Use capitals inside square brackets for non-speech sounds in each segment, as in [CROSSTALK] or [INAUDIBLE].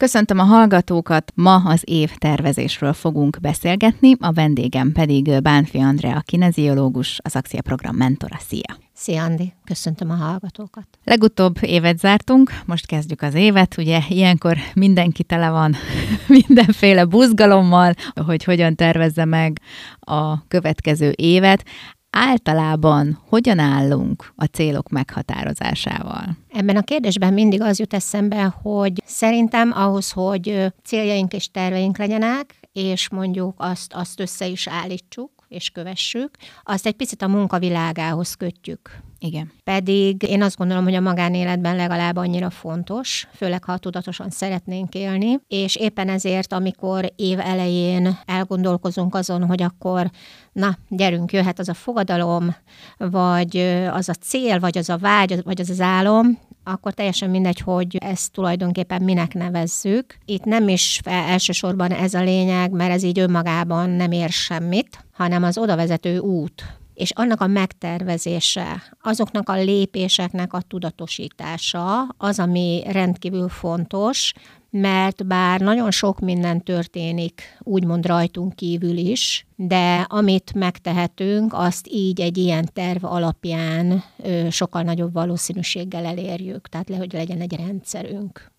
Köszöntöm a hallgatókat, ma az év tervezésről fogunk beszélgetni, a vendégem pedig Bánfi Andrea, kineziológus, az akciaprogram mentora. Szia! Szia, Andi! Köszöntöm a hallgatókat! Legutóbb évet zártunk, most kezdjük az évet. Ugye ilyenkor mindenki tele van [LAUGHS] mindenféle buzgalommal, hogy hogyan tervezze meg a következő évet általában hogyan állunk a célok meghatározásával? Ebben a kérdésben mindig az jut eszembe, hogy szerintem ahhoz, hogy céljaink és terveink legyenek, és mondjuk azt, azt össze is állítsuk, és kövessük, azt egy picit a munkavilágához kötjük. Igen. Pedig én azt gondolom, hogy a magánéletben legalább annyira fontos, főleg ha tudatosan szeretnénk élni, és éppen ezért, amikor év elején elgondolkozunk azon, hogy akkor na, gyerünk, jöhet az a fogadalom, vagy az a cél, vagy az a vágy, vagy az az álom, akkor teljesen mindegy, hogy ezt tulajdonképpen minek nevezzük. Itt nem is elsősorban ez a lényeg, mert ez így önmagában nem ér semmit, hanem az odavezető út, és annak a megtervezése, azoknak a lépéseknek a tudatosítása az, ami rendkívül fontos, mert bár nagyon sok minden történik, úgymond rajtunk kívül is, de amit megtehetünk, azt így egy ilyen terv alapján ö, sokkal nagyobb valószínűséggel elérjük, tehát le, hogy legyen egy rendszerünk.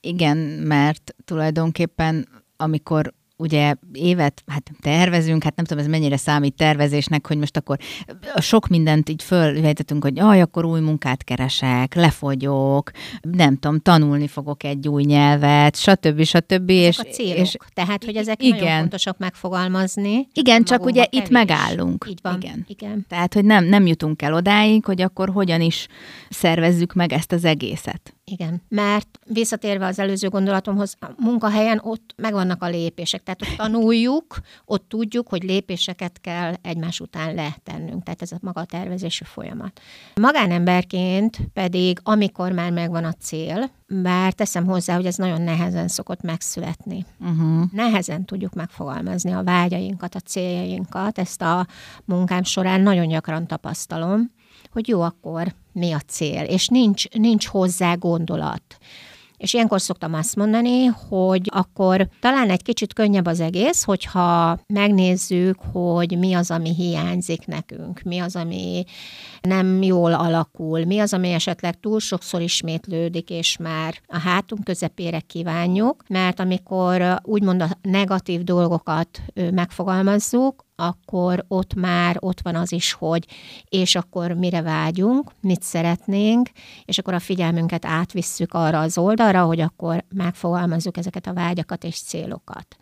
Igen, mert tulajdonképpen amikor ugye évet hát tervezünk, hát nem tudom, ez mennyire számít tervezésnek, hogy most akkor sok mindent így fölvejtettünk, hogy aj, akkor új munkát keresek, lefogyok, nem tudom, tanulni fogok egy új nyelvet, stb. stb. Ezek és, a célok. És, Tehát, hogy ezek igen. nagyon fontosak megfogalmazni. Igen, csak ugye kevés. itt megállunk. Így van. Igen. igen. Tehát, hogy nem, nem jutunk el odáig, hogy akkor hogyan is szervezzük meg ezt az egészet. Igen, mert visszatérve az előző gondolatomhoz, a munkahelyen ott megvannak a lépések, tehát ott tanuljuk, ott tudjuk, hogy lépéseket kell egymás után letennünk, tehát ez a maga a tervezési folyamat. Magánemberként pedig, amikor már megvan a cél, bár teszem hozzá, hogy ez nagyon nehezen szokott megszületni. Uh-huh. Nehezen tudjuk megfogalmazni a vágyainkat, a céljainkat, ezt a munkám során nagyon gyakran tapasztalom, hogy jó, akkor mi a cél, és nincs, nincs hozzá gondolat. És ilyenkor szoktam azt mondani, hogy akkor talán egy kicsit könnyebb az egész, hogyha megnézzük, hogy mi az, ami hiányzik nekünk, mi az, ami nem jól alakul, mi az, ami esetleg túl sokszor ismétlődik, és már a hátunk közepére kívánjuk, mert amikor úgymond a negatív dolgokat megfogalmazzuk, akkor ott már ott van az is, hogy és akkor mire vágyunk, mit szeretnénk, és akkor a figyelmünket átvisszük arra az oldalra, hogy akkor megfogalmazzuk ezeket a vágyakat és célokat.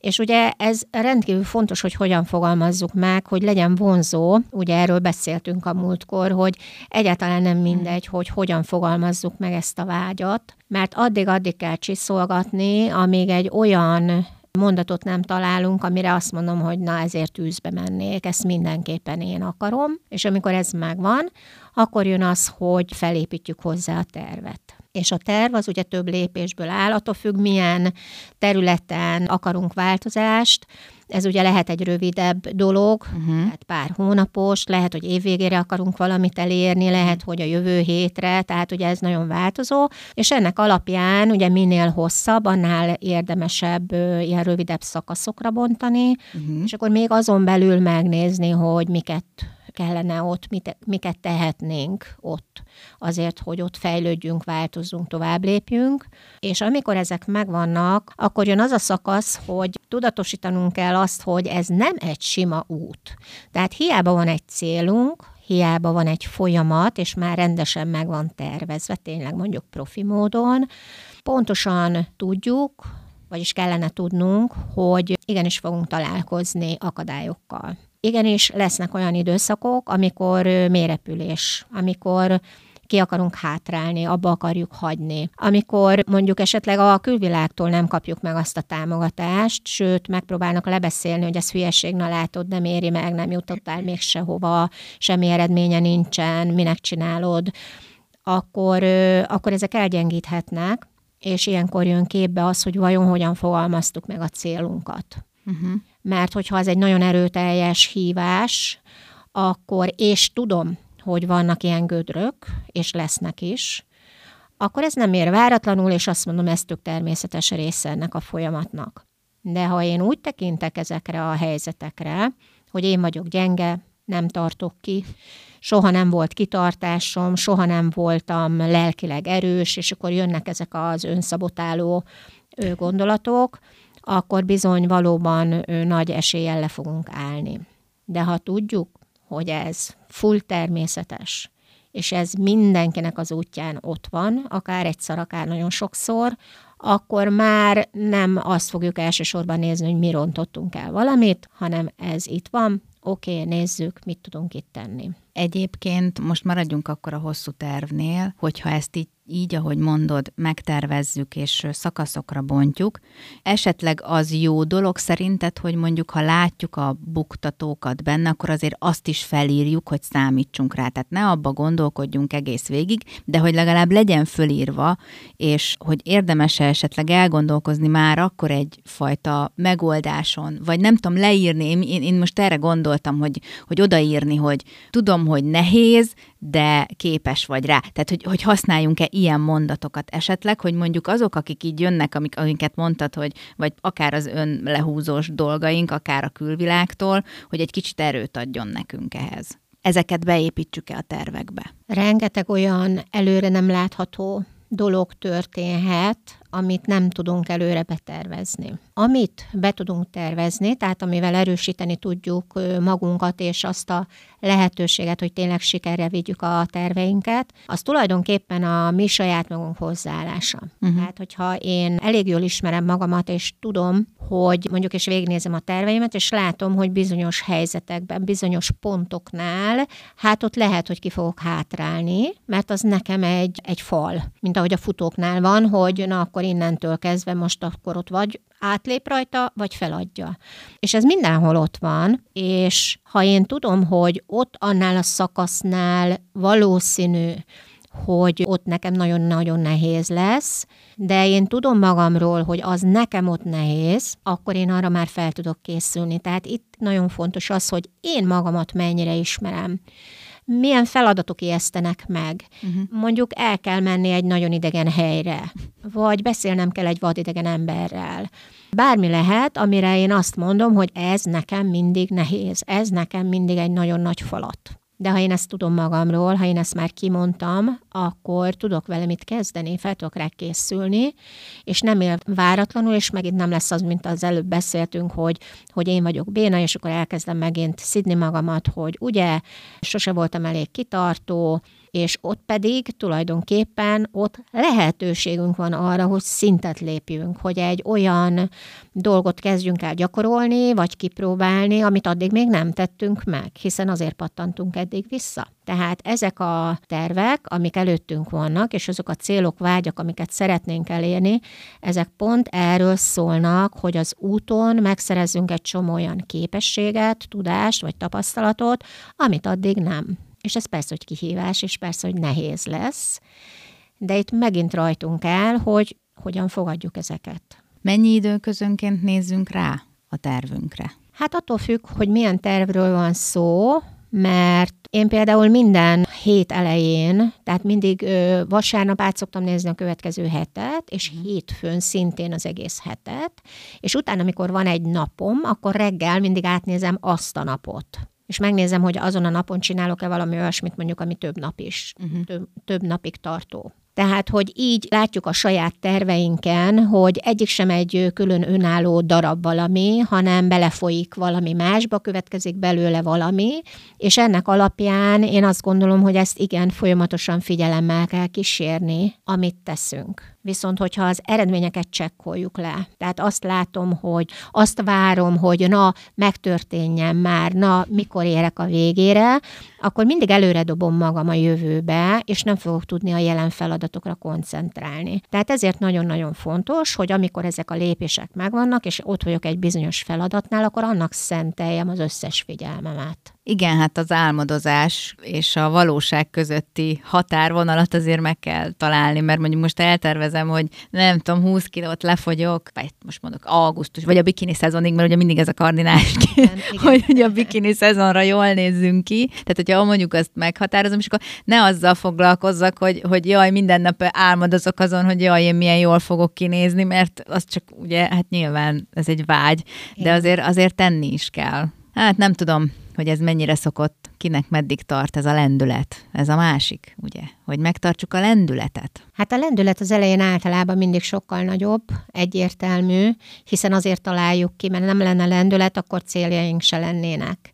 És ugye ez rendkívül fontos, hogy hogyan fogalmazzuk meg, hogy legyen vonzó. Ugye erről beszéltünk a múltkor, hogy egyáltalán nem mindegy, hogy hogyan fogalmazzuk meg ezt a vágyat, mert addig-addig kell csiszolgatni, amíg egy olyan mondatot nem találunk, amire azt mondom, hogy na ezért tűzbe mennék, ezt mindenképpen én akarom, és amikor ez megvan, akkor jön az, hogy felépítjük hozzá a tervet. És a terv az ugye több lépésből áll, attól függ, milyen területen akarunk változást, ez ugye lehet egy rövidebb dolog, uh-huh. tehát pár hónapos, lehet, hogy évvégére akarunk valamit elérni, lehet, hogy a jövő hétre, tehát ugye ez nagyon változó, és ennek alapján ugye minél hosszabb, annál érdemesebb ilyen rövidebb szakaszokra bontani, uh-huh. és akkor még azon belül megnézni, hogy miket kellene ott, mit, miket tehetnénk ott azért, hogy ott fejlődjünk, változzunk, tovább lépjünk. És amikor ezek megvannak, akkor jön az a szakasz, hogy tudatosítanunk kell azt, hogy ez nem egy sima út. Tehát hiába van egy célunk, hiába van egy folyamat, és már rendesen meg van tervezve, tényleg mondjuk profi módon, pontosan tudjuk, vagyis kellene tudnunk, hogy igenis fogunk találkozni akadályokkal. Igenis lesznek olyan időszakok, amikor mérepülés, amikor ki akarunk hátrálni, abba akarjuk hagyni. Amikor mondjuk esetleg a külvilágtól nem kapjuk meg azt a támogatást, sőt, megpróbálnak lebeszélni, hogy ez hülyeség, na látod, nem éri meg, nem jutottál még sehova, semmi eredménye nincsen, minek csinálod, akkor, akkor ezek elgyengíthetnek, és ilyenkor jön képbe az, hogy vajon hogyan fogalmaztuk meg a célunkat. Uh-huh. Mert hogyha ez egy nagyon erőteljes hívás, akkor, és tudom, hogy vannak ilyen gödrök, és lesznek is, akkor ez nem ér váratlanul, és azt mondom, ez tök természetes része ennek a folyamatnak. De ha én úgy tekintek ezekre a helyzetekre, hogy én vagyok gyenge, nem tartok ki, soha nem volt kitartásom, soha nem voltam lelkileg erős, és akkor jönnek ezek az önszabotáló gondolatok, akkor bizony valóban nagy eséllyel le fogunk állni. De ha tudjuk, hogy ez full természetes, és ez mindenkinek az útján ott van, akár egyszer, akár nagyon sokszor, akkor már nem azt fogjuk elsősorban nézni, hogy mi rontottunk el valamit, hanem ez itt van, oké, okay, nézzük, mit tudunk itt tenni. Egyébként most maradjunk akkor a hosszú tervnél, hogyha ezt így így, ahogy mondod, megtervezzük és szakaszokra bontjuk. Esetleg az jó dolog szerinted, hogy mondjuk, ha látjuk a buktatókat benne, akkor azért azt is felírjuk, hogy számítsunk rá. Tehát ne abba gondolkodjunk egész végig, de hogy legalább legyen fölírva, és hogy érdemes-e esetleg elgondolkozni már akkor egyfajta megoldáson, vagy nem tudom, leírni, én, én most erre gondoltam, hogy, hogy odaírni, hogy tudom, hogy nehéz, de képes vagy rá. Tehát, hogy, hogy használjunk-e ilyen mondatokat esetleg, hogy mondjuk azok, akik így jönnek, amik, amiket mondtad, hogy vagy akár az ön lehúzós dolgaink, akár a külvilágtól, hogy egy kicsit erőt adjon nekünk ehhez. Ezeket beépítsük-e a tervekbe? Rengeteg olyan előre nem látható dolog történhet, amit nem tudunk előre betervezni. Amit be tudunk tervezni, tehát amivel erősíteni tudjuk magunkat és azt a lehetőséget, hogy tényleg sikerre vigyük a terveinket, az tulajdonképpen a mi saját magunk hozzáállása. Uh-huh. Tehát, hogyha én elég jól ismerem magamat, és tudom, hogy mondjuk és végignézem a terveimet, és látom, hogy bizonyos helyzetekben, bizonyos pontoknál, hát ott lehet, hogy ki fogok hátrálni, mert az nekem egy, egy fal, mint ahogy a futóknál van, hogy na akkor innentől kezdve most akkor ott vagy átlép rajta, vagy feladja. És ez mindenhol ott van, és ha én tudom, hogy ott annál a szakasznál valószínű, hogy ott nekem nagyon-nagyon nehéz lesz, de én tudom magamról, hogy az nekem ott nehéz, akkor én arra már fel tudok készülni. Tehát itt nagyon fontos az, hogy én magamat mennyire ismerem milyen feladatok ijesztenek meg. Uh-huh. Mondjuk el kell menni egy nagyon idegen helyre, vagy beszélnem kell egy vadidegen emberrel. Bármi lehet, amire én azt mondom, hogy ez nekem mindig nehéz, ez nekem mindig egy nagyon nagy falat. De ha én ezt tudom magamról, ha én ezt már kimondtam, akkor tudok vele mit kezdeni, fel tudok rá készülni, és nem él váratlanul, és megint nem lesz az, mint az előbb beszéltünk, hogy, hogy én vagyok béna, és akkor elkezdem megint szidni magamat, hogy ugye, sose voltam elég kitartó, és ott pedig tulajdonképpen ott lehetőségünk van arra, hogy szintet lépjünk, hogy egy olyan dolgot kezdjünk el gyakorolni, vagy kipróbálni, amit addig még nem tettünk meg, hiszen azért pattantunk eddig vissza. Tehát ezek a tervek, amik előttünk vannak, és azok a célok, vágyak, amiket szeretnénk elérni, ezek pont erről szólnak, hogy az úton megszerezzünk egy csomó olyan képességet, tudást vagy tapasztalatot, amit addig nem. És ez persze, hogy kihívás, és persze, hogy nehéz lesz, de itt megint rajtunk el, hogy hogyan fogadjuk ezeket. Mennyi időközönként nézzünk rá a tervünkre? Hát attól függ, hogy milyen tervről van szó, mert én például minden hét elején, tehát mindig ö, vasárnap át szoktam nézni a következő hetet, és mhm. hétfőn szintén az egész hetet, és utána, amikor van egy napom, akkor reggel mindig átnézem azt a napot és megnézem, hogy azon a napon csinálok-e valami olyasmit, mondjuk, ami több nap is, uh-huh. több, több napig tartó. Tehát, hogy így látjuk a saját terveinken, hogy egyik sem egy külön önálló darab valami, hanem belefolyik valami másba, következik belőle valami, és ennek alapján én azt gondolom, hogy ezt igen, folyamatosan figyelemmel kell kísérni, amit teszünk. Viszont, hogyha az eredményeket csekkoljuk le, tehát azt látom, hogy azt várom, hogy na, megtörténjen már, na, mikor érek a végére, akkor mindig előre dobom magam a jövőbe, és nem fogok tudni a jelen feladatokra koncentrálni. Tehát ezért nagyon-nagyon fontos, hogy amikor ezek a lépések megvannak, és ott vagyok egy bizonyos feladatnál, akkor annak szenteljem az összes figyelmemet. Igen, hát az álmodozás és a valóság közötti határvonalat azért meg kell találni, mert mondjuk most eltervezem, hogy nem tudom, 20 kilót lefogyok, vagy most mondok augusztus, vagy a bikini szezonig, mert ugye mindig ez a kardinális, [LAUGHS] hogy ugye a bikini szezonra jól nézzünk ki. Tehát, hogyha mondjuk azt meghatározom, és akkor ne azzal foglalkozzak, hogy, hogy jaj, minden nap álmodozok azon, hogy jaj, én milyen jól fogok kinézni, mert az csak ugye, hát nyilván ez egy vágy, de azért, azért tenni is kell. Hát nem tudom, hogy ez mennyire szokott, kinek meddig tart ez a lendület. Ez a másik, ugye? Hogy megtartsuk a lendületet. Hát a lendület az elején általában mindig sokkal nagyobb, egyértelmű, hiszen azért találjuk ki, mert nem lenne lendület, akkor céljaink se lennének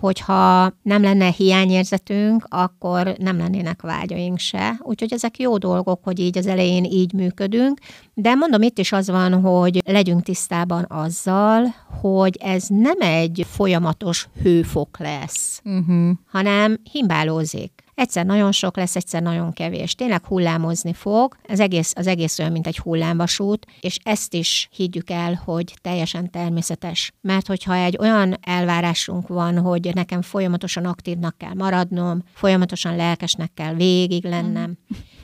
hogyha nem lenne hiányérzetünk, akkor nem lennének vágyaink se. Úgyhogy ezek jó dolgok, hogy így az elején így működünk, de mondom, itt is az van, hogy legyünk tisztában azzal, hogy ez nem egy folyamatos hőfok lesz, uh-huh. hanem himbálózik. Egyszer nagyon sok lesz, egyszer nagyon kevés. Tényleg hullámozni fog, az egész, az egész olyan, mint egy hullámvasút, és ezt is higgyük el, hogy teljesen természetes. Mert hogyha egy olyan elvárásunk van, hogy nekem folyamatosan aktívnak kell maradnom, folyamatosan lelkesnek kell végig lennem,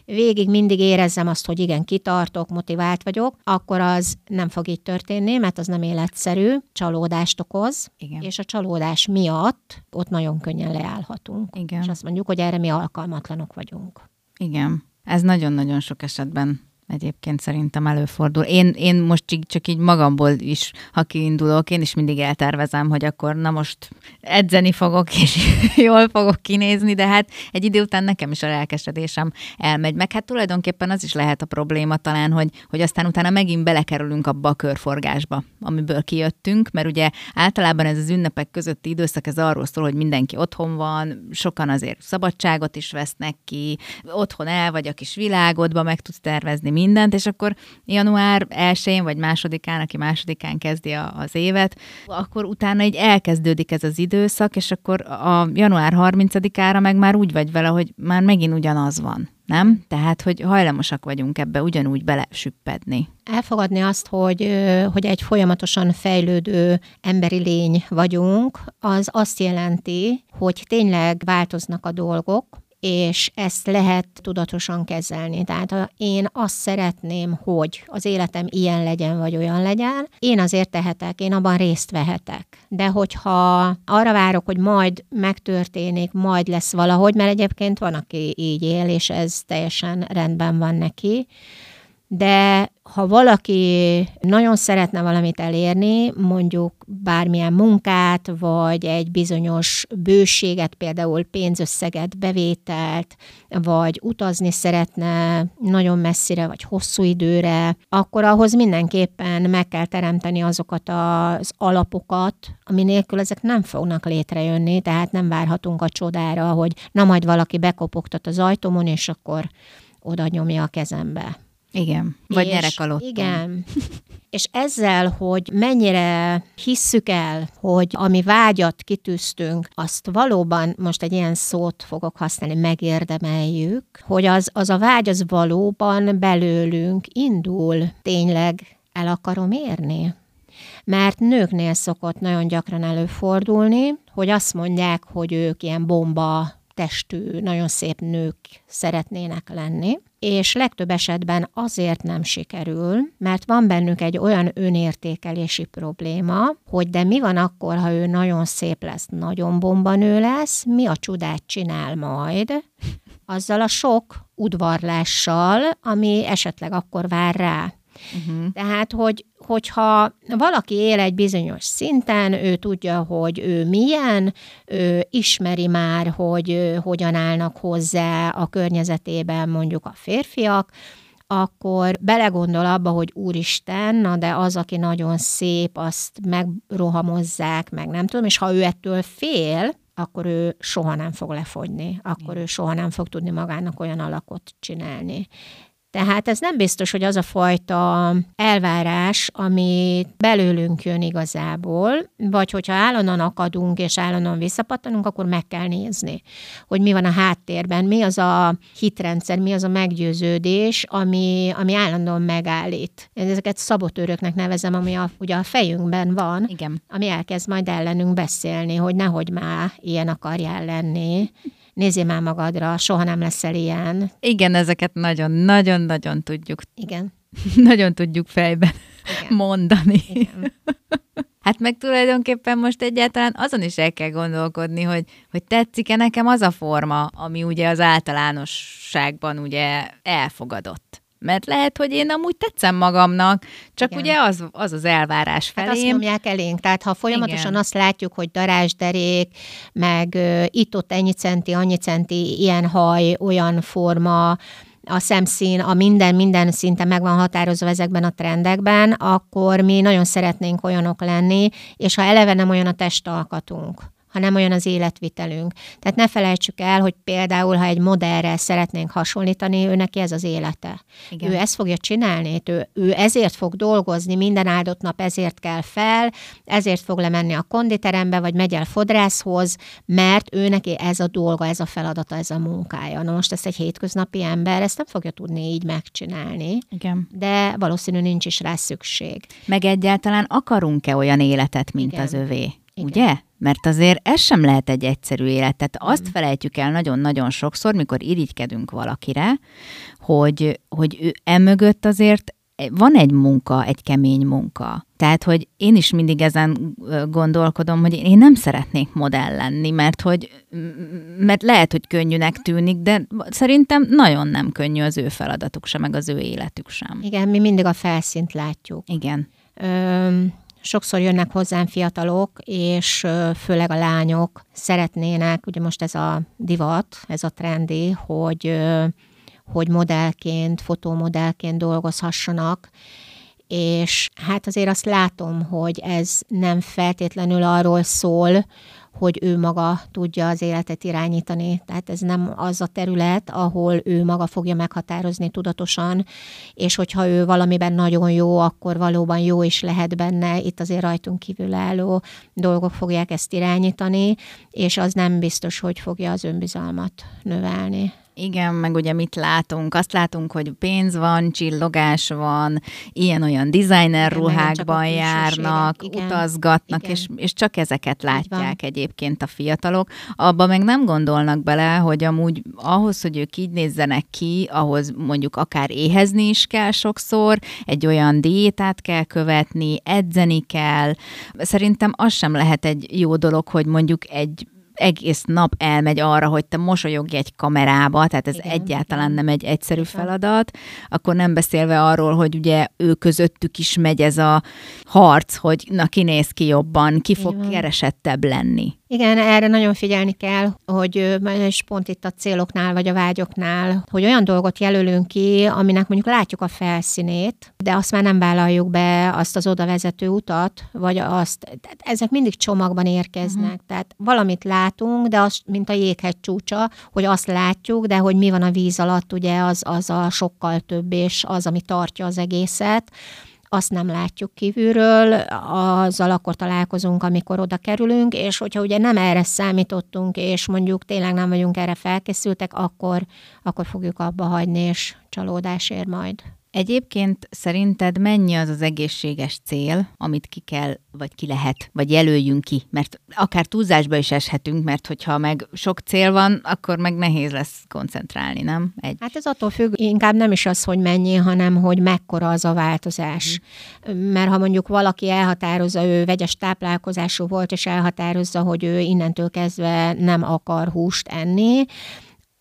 végig mindig érezzem azt, hogy igen, kitartok, motivált vagyok, akkor az nem fog így történni, mert az nem életszerű, csalódást okoz, igen. és a csalódás miatt ott nagyon könnyen leállhatunk. Igen. És azt mondjuk, hogy erre mi alkalmatlanok vagyunk. Igen. Ez nagyon-nagyon sok esetben Egyébként szerintem előfordul. Én, én most csak, csak így magamból is, ha kiindulok, én is mindig eltervezem, hogy akkor na most edzeni fogok, és [LAUGHS] jól fogok kinézni, de hát egy idő után nekem is a lelkesedésem elmegy. Meg hát tulajdonképpen az is lehet a probléma talán, hogy, hogy aztán utána megint belekerülünk abba a körforgásba, amiből kijöttünk, mert ugye általában ez az ünnepek közötti időszak, ez arról szól, hogy mindenki otthon van, sokan azért szabadságot is vesznek ki, otthon el vagy a kis világodba, meg tudsz tervezni mindent, és akkor január 1-én vagy másodikán, aki másodikán kezdi a, az évet, akkor utána így elkezdődik ez az időszak, és akkor a január 30-ára meg már úgy vagy vele, hogy már megint ugyanaz van nem? Tehát, hogy hajlamosak vagyunk ebbe ugyanúgy belesüppedni. Elfogadni azt, hogy, hogy egy folyamatosan fejlődő emberi lény vagyunk, az azt jelenti, hogy tényleg változnak a dolgok, és ezt lehet tudatosan kezelni. Tehát én azt szeretném, hogy az életem ilyen legyen, vagy olyan legyen, én azért tehetek, én abban részt vehetek. De hogyha arra várok, hogy majd megtörténik, majd lesz valahogy, mert egyébként van, aki így él, és ez teljesen rendben van neki, de ha valaki nagyon szeretne valamit elérni, mondjuk bármilyen munkát, vagy egy bizonyos bőséget, például pénzösszeget, bevételt, vagy utazni szeretne nagyon messzire, vagy hosszú időre, akkor ahhoz mindenképpen meg kell teremteni azokat az alapokat, ami nélkül ezek nem fognak létrejönni, tehát nem várhatunk a csodára, hogy na majd valaki bekopogtat az ajtómon, és akkor oda nyomja a kezembe. Igen, vagy nyerek alatt. Igen. És ezzel, hogy mennyire hisszük el, hogy ami vágyat kitűztünk, azt valóban, most egy ilyen szót fogok használni, megérdemeljük, hogy az, az a vágy az valóban belőlünk indul, tényleg el akarom érni. Mert nőknél szokott nagyon gyakran előfordulni, hogy azt mondják, hogy ők ilyen bomba testű, nagyon szép nők szeretnének lenni, és legtöbb esetben azért nem sikerül, mert van bennük egy olyan önértékelési probléma, hogy de mi van akkor, ha ő nagyon szép lesz, nagyon bombanő lesz, mi a csodát csinál majd, azzal a sok udvarlással, ami esetleg akkor vár rá. Uh-huh. Tehát, hogy, hogyha valaki él egy bizonyos szinten, ő tudja, hogy ő milyen, ő ismeri már, hogy hogyan állnak hozzá a környezetében mondjuk a férfiak, akkor belegondol abba, hogy úristen, na de az, aki nagyon szép, azt megrohamozzák, meg nem tudom, és ha ő ettől fél, akkor ő soha nem fog lefogyni, akkor ő soha nem fog tudni magának olyan alakot csinálni. Tehát ez nem biztos, hogy az a fajta elvárás, ami belőlünk jön igazából, vagy hogyha állandóan akadunk és állandóan visszapattanunk, akkor meg kell nézni, hogy mi van a háttérben, mi az a hitrendszer, mi az a meggyőződés, ami, ami állandóan megállít. Ezeket szabotőröknek nevezem, ami a, ugye a fejünkben van, Igen. ami elkezd majd ellenünk beszélni, hogy nehogy már ilyen akarjál lenni, nézzél már magadra, soha nem leszel ilyen. Igen, ezeket nagyon-nagyon-nagyon tudjuk. Igen. [LAUGHS] nagyon tudjuk fejben Igen. mondani. Igen. [LAUGHS] Hát meg tulajdonképpen most egyáltalán azon is el kell gondolkodni, hogy, hogy tetszik-e nekem az a forma, ami ugye az általánosságban ugye elfogadott. Mert lehet, hogy én amúgy tetszem magamnak, csak Igen. ugye az, az az elvárás Hát azt felém. nyomják elénk. Tehát ha folyamatosan Igen. azt látjuk, hogy darázsderék, meg itt-ott ennyi centi, annyi centi, ilyen haj, olyan forma, a szemszín, a minden, minden szinte meg van határozva ezekben a trendekben, akkor mi nagyon szeretnénk olyanok lenni, és ha eleve nem olyan a testalkatunk, ha nem olyan az életvitelünk. Tehát ne felejtsük el, hogy például, ha egy modellre szeretnénk hasonlítani, ő neki ez az élete. Igen. Ő ezt fogja csinálni, ő, ő ezért fog dolgozni, minden áldott nap ezért kell fel, ezért fog lemenni a konditerembe, vagy megy el fodrászhoz, mert ő neki ez a dolga, ez a feladata, ez a munkája. Na most ezt egy hétköznapi ember, ezt nem fogja tudni így megcsinálni, Igen. de valószínű nincs is rá szükség. Meg egyáltalán akarunk-e olyan életet, mint Igen. az övé? Igen. Ugye? Mert azért ez sem lehet egy egyszerű élet. Tehát azt felejtjük el nagyon-nagyon sokszor, mikor irigykedünk valakire, hogy, hogy ő emögött azért van egy munka, egy kemény munka. Tehát, hogy én is mindig ezen gondolkodom, hogy én nem szeretnék modell lenni, mert hogy mert lehet, hogy könnyűnek tűnik, de szerintem nagyon nem könnyű az ő feladatuk sem, meg az ő életük sem. Igen, mi mindig a felszínt látjuk. Igen. Ö, sokszor jönnek hozzám fiatalok, és főleg a lányok szeretnének, ugye most ez a divat, ez a trendi, hogy, hogy modellként, fotómodellként dolgozhassanak, és hát azért azt látom, hogy ez nem feltétlenül arról szól, hogy ő maga tudja az életet irányítani. Tehát ez nem az a terület, ahol ő maga fogja meghatározni tudatosan, és hogyha ő valamiben nagyon jó, akkor valóban jó is lehet benne. Itt azért rajtunk kívülálló dolgok fogják ezt irányítani, és az nem biztos, hogy fogja az önbizalmat növelni. Igen, meg ugye mit látunk? Azt látunk, hogy pénz van, csillogás van, ilyen-olyan designer Igen, ruhákban járnak, Igen, utazgatnak, igen. és, és csak ezeket látják egyébként a fiatalok. Abba meg nem gondolnak bele, hogy amúgy ahhoz, hogy ők így nézzenek ki, ahhoz mondjuk akár éhezni is kell sokszor, egy olyan diétát kell követni, edzeni kell. Szerintem az sem lehet egy jó dolog, hogy mondjuk egy egész nap elmegy arra, hogy te mosolyogj egy kamerába, tehát ez Igen, igen, egyáltalán igen. nem egy egyszerű feladat, akkor nem beszélve arról, hogy ugye ő közöttük is megy ez a harc, hogy na ki néz ki jobban, ki fog van. keresettebb lenni. Igen, erre nagyon figyelni kell, hogy és pont itt a céloknál vagy a vágyoknál, hogy olyan dolgot jelölünk ki, aminek mondjuk látjuk a felszínét, de azt már nem vállaljuk be azt az oda vezető utat, vagy azt, tehát ezek mindig csomagban érkeznek. Uh-huh. Tehát valamit látunk, de az, mint a jéghegy csúcsa, hogy azt látjuk, de hogy mi van a víz alatt, ugye az, az a sokkal több, és az, ami tartja az egészet azt nem látjuk kívülről, azzal akkor találkozunk, amikor oda kerülünk, és hogyha ugye nem erre számítottunk, és mondjuk tényleg nem vagyunk erre felkészültek, akkor, akkor fogjuk abba hagyni, és csalódás ér majd. Egyébként szerinted mennyi az az egészséges cél, amit ki kell, vagy ki lehet, vagy jelöljünk ki? Mert akár túlzásba is eshetünk, mert hogyha meg sok cél van, akkor meg nehéz lesz koncentrálni, nem? Egy. Hát ez attól függ, inkább nem is az, hogy mennyi, hanem hogy mekkora az a változás. Mert ha mondjuk valaki elhatározza, ő vegyes táplálkozású volt, és elhatározza, hogy ő innentől kezdve nem akar húst enni,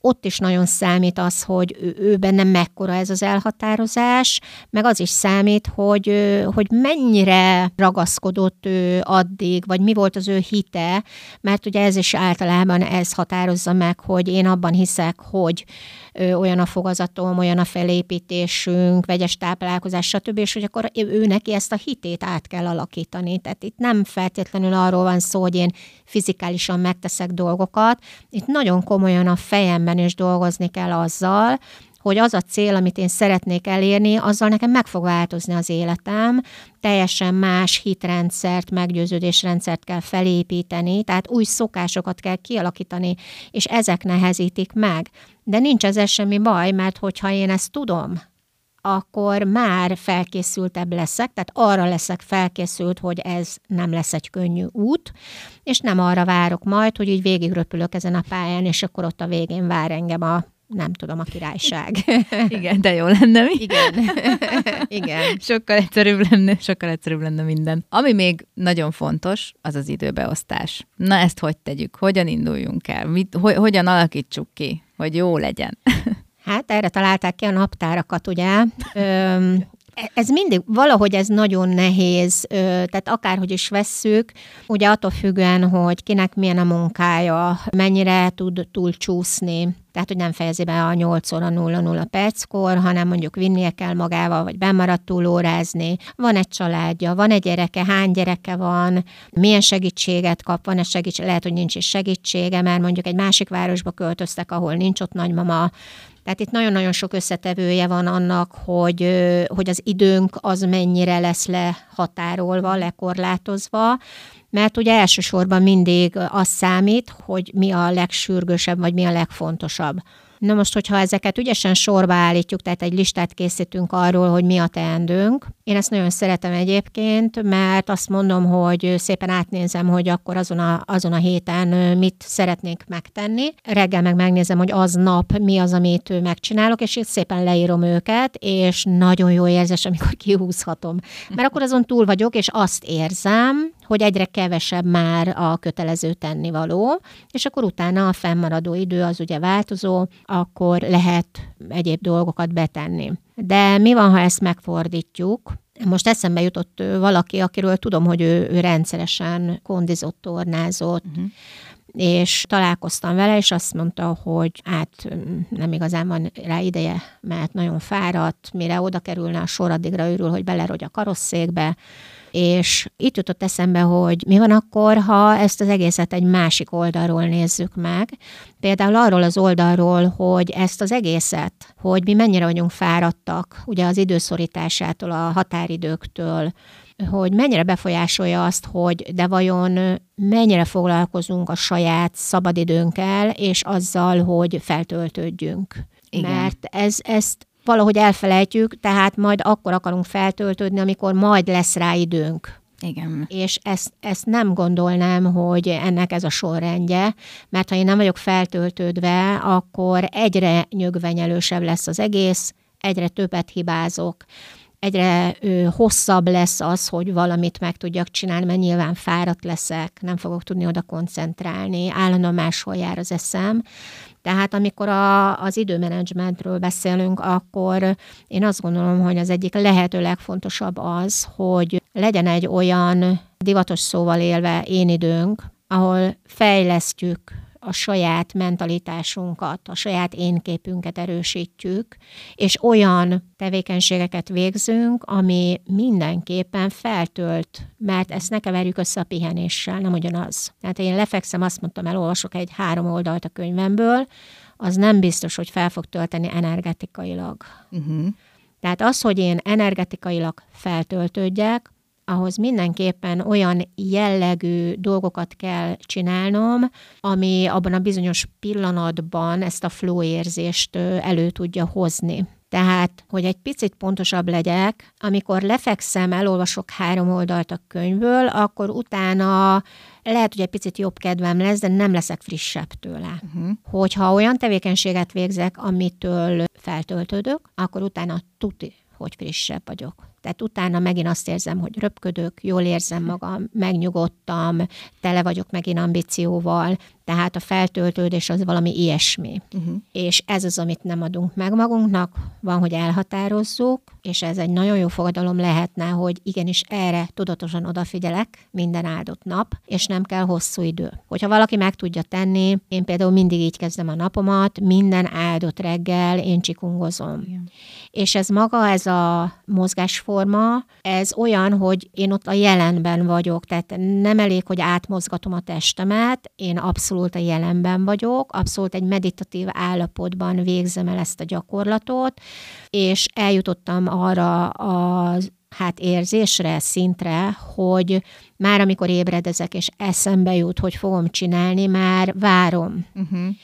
ott is nagyon számít az, hogy ő, ő benne mekkora ez az elhatározás, meg az is számít, hogy, hogy mennyire ragaszkodott ő addig, vagy mi volt az ő hite, mert ugye ez is általában ez határozza meg, hogy én abban hiszek, hogy olyan a fogazatom, olyan a felépítésünk, vegyes táplálkozás, stb., és hogy akkor ő neki ezt a hitét át kell alakítani. Tehát itt nem feltétlenül arról van szó, hogy én fizikálisan megteszek dolgokat, itt nagyon komolyan a fejemben is dolgozni kell azzal, hogy az a cél, amit én szeretnék elérni, azzal nekem meg fog változni az életem, teljesen más hitrendszert, meggyőződésrendszert kell felépíteni, tehát új szokásokat kell kialakítani, és ezek nehezítik meg. De nincs ez semmi baj, mert hogyha én ezt tudom, akkor már felkészültebb leszek, tehát arra leszek felkészült, hogy ez nem lesz egy könnyű út, és nem arra várok majd, hogy így végigröpülök ezen a pályán, és akkor ott a végén vár engem a nem tudom, a királyság. [LAUGHS] Igen, de jó lenne mi? Igen. [LAUGHS] Igen. Sokkal egyszerűbb lenne, sokkal egyszerűbb lenne minden. Ami még nagyon fontos, az az időbeosztás. Na ezt hogy tegyük? Hogyan induljunk el? Mit, ho- hogyan alakítsuk ki, hogy jó legyen? [LAUGHS] Hát erre találták ki a naptárakat, ugye? Öm, ez mindig, valahogy ez nagyon nehéz, tehát akárhogy is vesszük, ugye attól függően, hogy kinek milyen a munkája, mennyire tud túlcsúszni, tehát hogy nem fejezi be a 8 óra 0-0 perckor, hanem mondjuk vinnie kell magával, vagy bemaradt túlórázni. Van egy családja, van egy gyereke, hány gyereke van, milyen segítséget kap, van-e segítség, lehet, hogy nincs is segítsége, mert mondjuk egy másik városba költöztek, ahol nincs ott nagymama, tehát itt nagyon-nagyon sok összetevője van annak, hogy, hogy az időnk az mennyire lesz lehatárolva, lekorlátozva, mert ugye elsősorban mindig az számít, hogy mi a legsürgősebb, vagy mi a legfontosabb. Na most, hogyha ezeket ügyesen sorba állítjuk, tehát egy listát készítünk arról, hogy mi a teendőnk. Én ezt nagyon szeretem egyébként, mert azt mondom, hogy szépen átnézem, hogy akkor azon a, azon a héten mit szeretnék megtenni. Reggel meg megnézem, hogy az nap mi az, amit megcsinálok, és itt szépen leírom őket, és nagyon jó érzés, amikor [LAUGHS] kihúzhatom. Mert akkor azon túl vagyok, és azt érzem, hogy egyre kevesebb már a kötelező tennivaló, és akkor utána a fennmaradó idő az ugye változó, akkor lehet egyéb dolgokat betenni. De mi van, ha ezt megfordítjuk? Most eszembe jutott valaki, akiről tudom, hogy ő, ő rendszeresen kondizott, tornázott, uh-huh és találkoztam vele, és azt mondta, hogy hát nem igazán van rá ideje, mert nagyon fáradt, mire oda kerülne a sor, addigra örül, hogy belerogy a karosszékbe, és itt jutott eszembe, hogy mi van akkor, ha ezt az egészet egy másik oldalról nézzük meg. Például arról az oldalról, hogy ezt az egészet, hogy mi mennyire vagyunk fáradtak, ugye az időszorításától, a határidőktől, hogy mennyire befolyásolja azt, hogy de vajon mennyire foglalkozunk a saját szabadidőnkkel, és azzal, hogy feltöltődjünk. Igen. Mert ez, ezt valahogy elfelejtjük, tehát majd akkor akarunk feltöltődni, amikor majd lesz rá időnk. Igen. És ezt, ezt nem gondolnám, hogy ennek ez a sorrendje, mert ha én nem vagyok feltöltődve, akkor egyre nyögvenyelősebb lesz az egész, egyre többet hibázok, egyre ö, hosszabb lesz az, hogy valamit meg tudjak csinálni, mert nyilván fáradt leszek, nem fogok tudni oda koncentrálni, állandóan máshol jár az eszem. Tehát amikor a, az időmenedzsmentről beszélünk, akkor én azt gondolom, hogy az egyik lehető legfontosabb az, hogy legyen egy olyan divatos szóval élve én időnk, ahol fejlesztjük a saját mentalitásunkat, a saját énképünket erősítjük, és olyan tevékenységeket végzünk, ami mindenképpen feltölt, mert ezt ne keverjük össze a pihenéssel, nem ugyanaz. Tehát én lefekszem, azt mondtam, elolvasok egy három oldalt a könyvemből, az nem biztos, hogy fel fog tölteni energetikailag. Uh-huh. Tehát az, hogy én energetikailag feltöltődjek, ahhoz mindenképpen olyan jellegű dolgokat kell csinálnom, ami abban a bizonyos pillanatban ezt a flow érzést elő tudja hozni. Tehát, hogy egy picit pontosabb legyek, amikor lefekszem, elolvasok három oldalt a könyvből, akkor utána lehet, hogy egy picit jobb kedvem lesz, de nem leszek frissebb tőle. Uh-huh. Hogyha olyan tevékenységet végzek, amitől feltöltődök, akkor utána tuti, hogy frissebb vagyok. Tehát utána megint azt érzem, hogy röpködök, jól érzem magam, megnyugodtam, tele vagyok megint ambícióval, tehát a feltöltődés az valami ilyesmi. Uh-huh. És ez az, amit nem adunk meg magunknak, van, hogy elhatározzuk, és ez egy nagyon jó fogadalom lehetne, hogy igenis erre tudatosan odafigyelek minden áldott nap, és nem kell hosszú idő. Hogyha valaki meg tudja tenni, én például mindig így kezdem a napomat, minden áldott reggel én csikungozom. Igen. És ez maga, ez a mozgásforma, platforma, ez olyan, hogy én ott a jelenben vagyok, tehát nem elég, hogy átmozgatom a testemet, én abszolút a jelenben vagyok, abszolút egy meditatív állapotban végzem el ezt a gyakorlatot, és eljutottam arra az hát érzésre, szintre, hogy már amikor ébredezek, és eszembe jut, hogy fogom csinálni, már várom. Uh-huh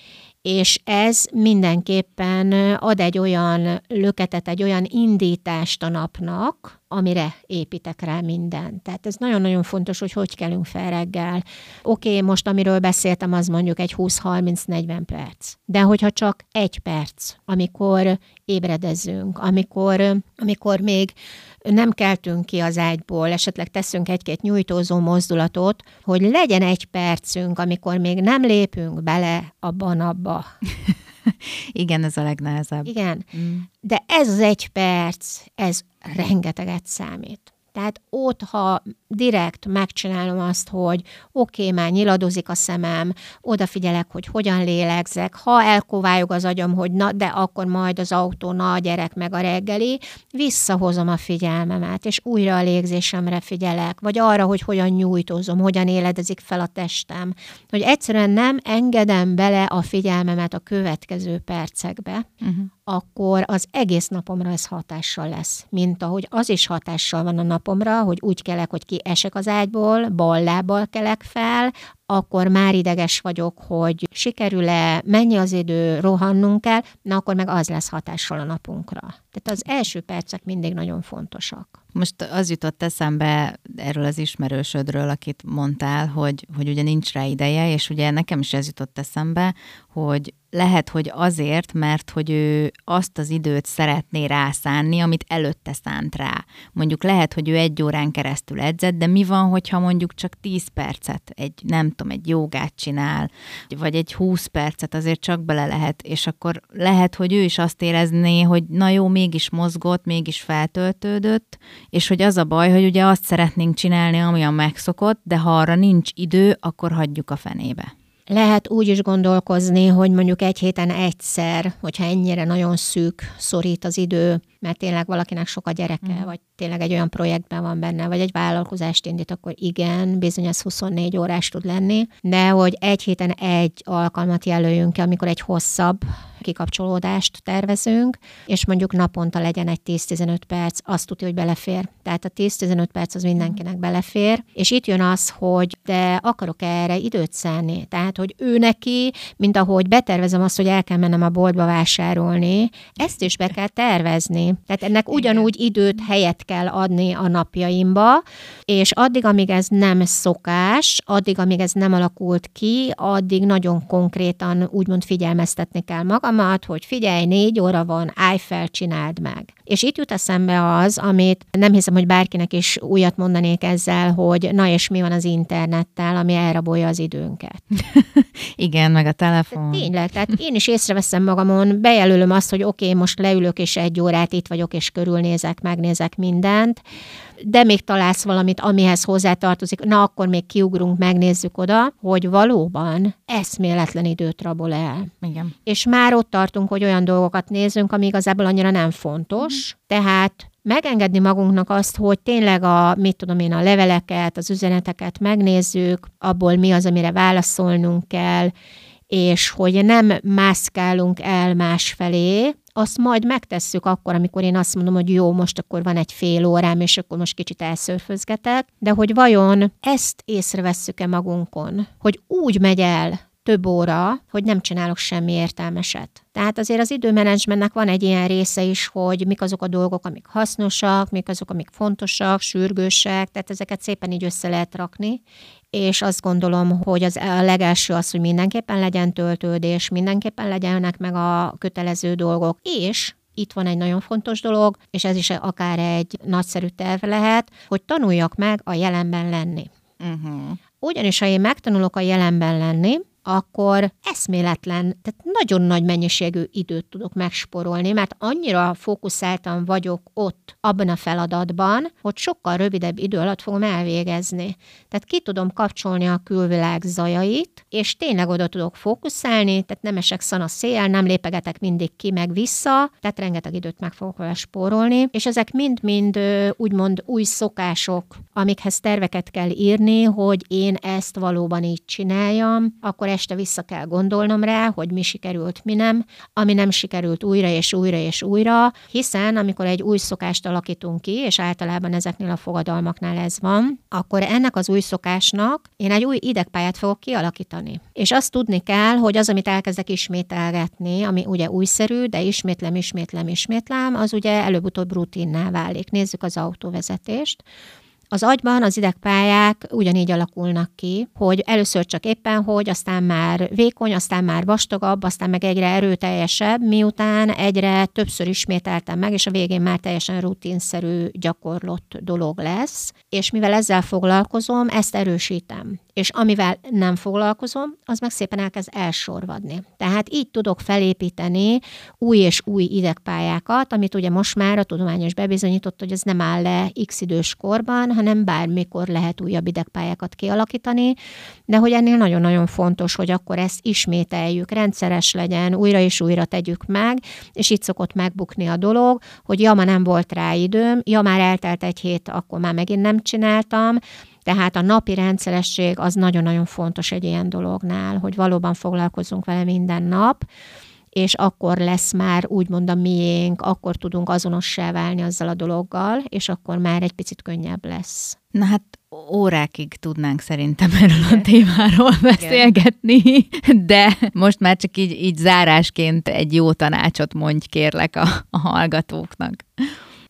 és ez mindenképpen ad egy olyan löketet, egy olyan indítást a napnak, amire építek rá mindent. Tehát ez nagyon-nagyon fontos, hogy hogy kelünk fel reggel. Oké, okay, most amiről beszéltem, az mondjuk egy 20-30-40 perc. De hogyha csak egy perc, amikor ébredezünk, amikor, amikor még nem keltünk ki az ágyból, esetleg teszünk egy-két nyújtózó mozdulatot, hogy legyen egy percünk, amikor még nem lépünk bele abban abba. [LAUGHS] Igen, ez a legnehezebb. Igen, mm. de ez az egy perc, ez rengeteget számít. Tehát ott, ha direkt megcsinálom azt, hogy oké, okay, már nyiladozik a szemem, odafigyelek, hogy hogyan lélegzek, ha elkovályog az agyam, hogy na, de akkor majd az autó, na, a gyerek meg a reggeli, visszahozom a figyelmemet, és újra a légzésemre figyelek, vagy arra, hogy hogyan nyújtózom, hogyan éledezik fel a testem, hogy egyszerűen nem engedem bele a figyelmemet a következő percekbe, uh-huh akkor az egész napomra ez hatással lesz. Mint ahogy az is hatással van a napomra, hogy úgy kelek, hogy ki esek az ágyból, bal lábbal kelek fel, akkor már ideges vagyok, hogy sikerül-e, mennyi az idő, rohannunk kell, na akkor meg az lesz hatással a napunkra. Tehát az első percek mindig nagyon fontosak. Most az jutott eszembe erről az ismerősödről, akit mondtál, hogy, hogy ugye nincs rá ideje, és ugye nekem is ez jutott eszembe, hogy lehet, hogy azért, mert hogy ő azt az időt szeretné rászánni, amit előtte szánt rá. Mondjuk lehet, hogy ő egy órán keresztül edzett, de mi van, hogyha mondjuk csak 10 percet, egy nem tudom, egy jogát csinál, vagy egy 20 percet azért csak bele lehet, és akkor lehet, hogy ő is azt érezné, hogy na jó, mégis mozgott, mégis feltöltődött, és hogy az a baj, hogy ugye azt szeretnénk csinálni, ami a megszokott, de ha arra nincs idő, akkor hagyjuk a fenébe. Lehet úgy is gondolkozni, hogy mondjuk egy héten egyszer, hogyha ennyire nagyon szűk szorít az idő, mert tényleg valakinek sok a gyereke, mm. vagy tényleg egy olyan projektben van benne, vagy egy vállalkozást indít, akkor igen, bizony ez 24 órás tud lenni, de hogy egy héten egy alkalmat jelöljünk ki, amikor egy hosszabb kikapcsolódást tervezünk, és mondjuk naponta legyen egy 10-15 perc, azt tudja, hogy belefér. Tehát a 10-15 perc az mindenkinek belefér, és itt jön az, hogy de akarok erre időt szánni. Tehát, hogy ő neki, mint ahogy betervezem azt, hogy el kell mennem a boltba vásárolni, ezt is be kell tervezni. Tehát ennek ugyanúgy időt, helyet kell adni a napjaimba, és addig, amíg ez nem szokás, addig, amíg ez nem alakult ki, addig nagyon konkrétan úgymond figyelmeztetni kell magamat, hogy figyelj, négy óra van, állj fel, csináld meg. És itt jut eszembe az, amit nem hiszem, hogy bárkinek is újat mondanék ezzel, hogy na és mi van az internettel, ami elrabolja az időnket. [LAUGHS] Igen, meg a telefon. Tényleg, tehát én is észreveszem magamon, bejelölöm azt, hogy oké, okay, most leülök és egy órát itt vagyok, és körülnézek, megnézek mindent, de még találsz valamit, amihez hozzátartozik, na akkor még kiugrunk, megnézzük oda, hogy valóban eszméletlen időt rabol el. Igen. És már ott tartunk, hogy olyan dolgokat nézzünk, ami igazából annyira nem fontos, tehát megengedni magunknak azt, hogy tényleg a, mit tudom én, a leveleket, az üzeneteket megnézzük, abból mi az, amire válaszolnunk kell, és hogy nem mászkálunk el más felé, azt majd megtesszük akkor, amikor én azt mondom, hogy jó, most akkor van egy fél órám, és akkor most kicsit elszörfözgetek, de hogy vajon ezt észrevesszük-e magunkon, hogy úgy megy el több óra, hogy nem csinálok semmi értelmeset. Tehát azért az időmenedzsmentnek van egy ilyen része is, hogy mik azok a dolgok, amik hasznosak, mik azok, amik fontosak, sürgősek, tehát ezeket szépen így össze lehet rakni, és azt gondolom, hogy az a legelső az, hogy mindenképpen legyen töltődés, mindenképpen legyenek meg a kötelező dolgok, és itt van egy nagyon fontos dolog, és ez is akár egy nagyszerű terv lehet, hogy tanuljak meg a jelenben lenni. Uh-huh. Ugyanis, ha én megtanulok a jelenben lenni, akkor eszméletlen, tehát nagyon nagy mennyiségű időt tudok megsporolni, mert annyira fókuszáltan vagyok ott, abban a feladatban, hogy sokkal rövidebb idő alatt fogom elvégezni. Tehát ki tudom kapcsolni a külvilág zajait, és tényleg oda tudok fókuszálni, tehát nem esek szana szél, nem lépegetek mindig ki meg vissza, tehát rengeteg időt meg fogok vele spórolni, és ezek mind-mind úgymond új szokások, amikhez terveket kell írni, hogy én ezt valóban így csináljam, akkor este vissza kell gondolnom rá, hogy mi sikerült, mi nem, ami nem sikerült újra és újra és újra, hiszen amikor egy új szokást alakítunk ki, és általában ezeknél a fogadalmaknál ez van, akkor ennek az új szokásnak én egy új idegpályát fogok kialakítani. És azt tudni kell, hogy az, amit elkezdek ismételgetni, ami ugye újszerű, de ismétlem, ismétlem, ismétlem, az ugye előbb-utóbb rutinná válik. Nézzük az autóvezetést. Az agyban az idegpályák ugyanígy alakulnak ki, hogy először csak éppen hogy, aztán már vékony, aztán már vastagabb, aztán meg egyre erőteljesebb, miután egyre többször ismételtem meg, és a végén már teljesen rutinszerű, gyakorlott dolog lesz. És mivel ezzel foglalkozom, ezt erősítem és amivel nem foglalkozom, az meg szépen elkezd elsorvadni. Tehát így tudok felépíteni új és új idegpályákat, amit ugye most már a tudományos bebizonyított, hogy ez nem áll le x idős korban, hanem bármikor lehet újabb idegpályákat kialakítani, de hogy ennél nagyon-nagyon fontos, hogy akkor ezt ismételjük, rendszeres legyen, újra és újra tegyük meg, és itt szokott megbukni a dolog, hogy ja, ma nem volt rá időm, ja, már eltelt egy hét, akkor már megint nem csináltam, tehát a napi rendszeresség az nagyon-nagyon fontos egy ilyen dolognál, hogy valóban foglalkozunk vele minden nap, és akkor lesz már úgymond a miénk, akkor tudunk azonossá válni azzal a dologgal, és akkor már egy picit könnyebb lesz. Na hát órákig tudnánk szerintem erről a témáról beszélgetni, de most már csak így, így zárásként egy jó tanácsot mondj kérlek a, a hallgatóknak.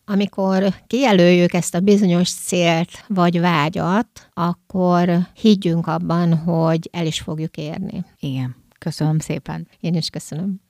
Amikor kijelöljük ezt a bizonyos célt vagy vágyat, akkor higgyünk abban, hogy el is fogjuk érni. Igen. Köszönöm szépen. Én is köszönöm.